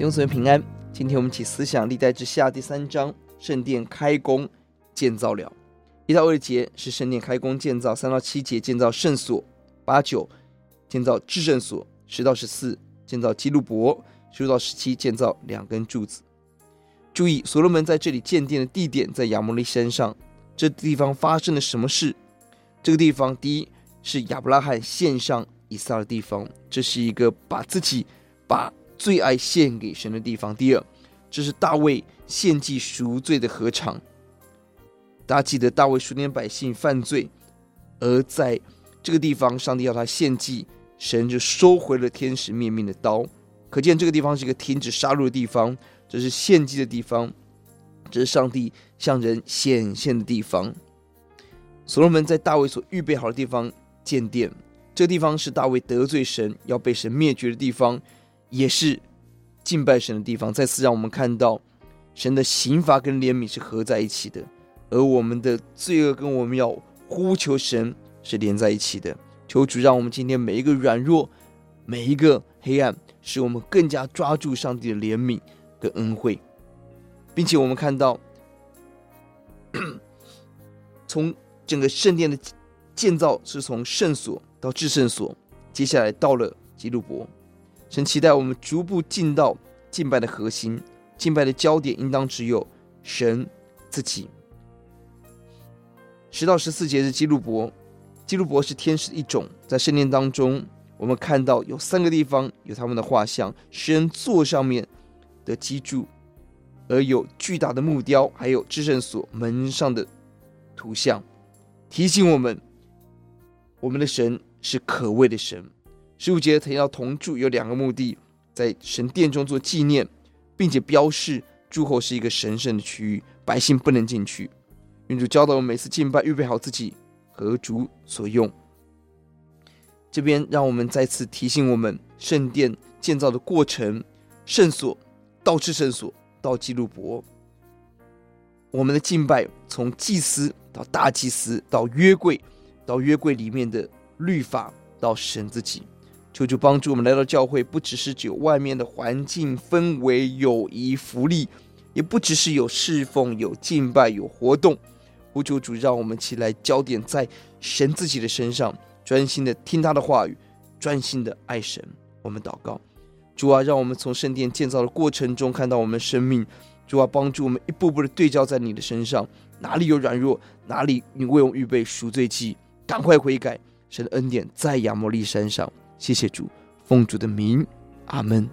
弟兄姊妹平安，今天我们起思想历代志下第三章，圣殿开工建造了。一到二节是圣殿开工建造，三到七节建造圣所，八九建造至圣所，十到十四建造基路伯，十五到十七建造两根柱子。注意，所罗门在这里建殿的地点在亚摩利山上，这地方发生了什么事？这个地方第一是亚伯拉罕献上以撒的地方，这是一个把自己把最爱献给神的地方。第二，这是大卫献祭赎罪的合场。大家记得大卫数点百姓犯罪，而在这个地方，上帝要他献祭，神就收回了天使灭命的刀。可见这个地方是一个停止杀戮的地方，这是献祭的地方，这是上帝向人显现的地方。所罗门在大卫所预备好的地方建殿，这个地方是大卫得罪神要被神灭绝的地方。也是敬拜神的地方，再次让我们看到神的刑罚跟怜悯是合在一起的，而我们的罪恶跟我们要呼求神是连在一起的。求主让我们今天每一个软弱、每一个黑暗，使我们更加抓住上帝的怜悯跟恩惠，并且我们看到从整个圣殿的建造是从圣所到至圣所，接下来到了基路伯。神期待我们逐步进到敬拜的核心，敬拜的焦点应当只有神自己。十到十四节是基路伯，基路伯是天使的一种，在圣殿当中，我们看到有三个地方有他们的画像，诗人座上面的基柱，而有巨大的木雕，还有至圣所门上的图像，提醒我们，我们的神是可畏的神。十五节提到铜柱有两个目的，在神殿中做纪念，并且标示柱后是一个神圣的区域，百姓不能进去。愿主教导我们每次敬拜预备好自己合主所用。这边让我们再次提醒我们圣殿建造的过程：圣所到至圣所到基路伯。我们的敬拜从祭司到大祭司到约柜，到约柜里面的律法到神自己。求主帮助我们来到教会，不只是只有外面的环境氛围、友谊、福利，也不只是有侍奉、有敬拜、有活动。呼求主，让我们起来，焦点在神自己的身上，专心的听他的话语，专心的爱神。我们祷告，主啊，让我们从圣殿建造的过程中看到我们生命。主啊，帮助我们一步步的对焦在你的身上，哪里有软弱，哪里你为我们预备赎罪祭，赶快悔改。神的恩典在亚摩利山上。谢谢主，奉主的名，阿门。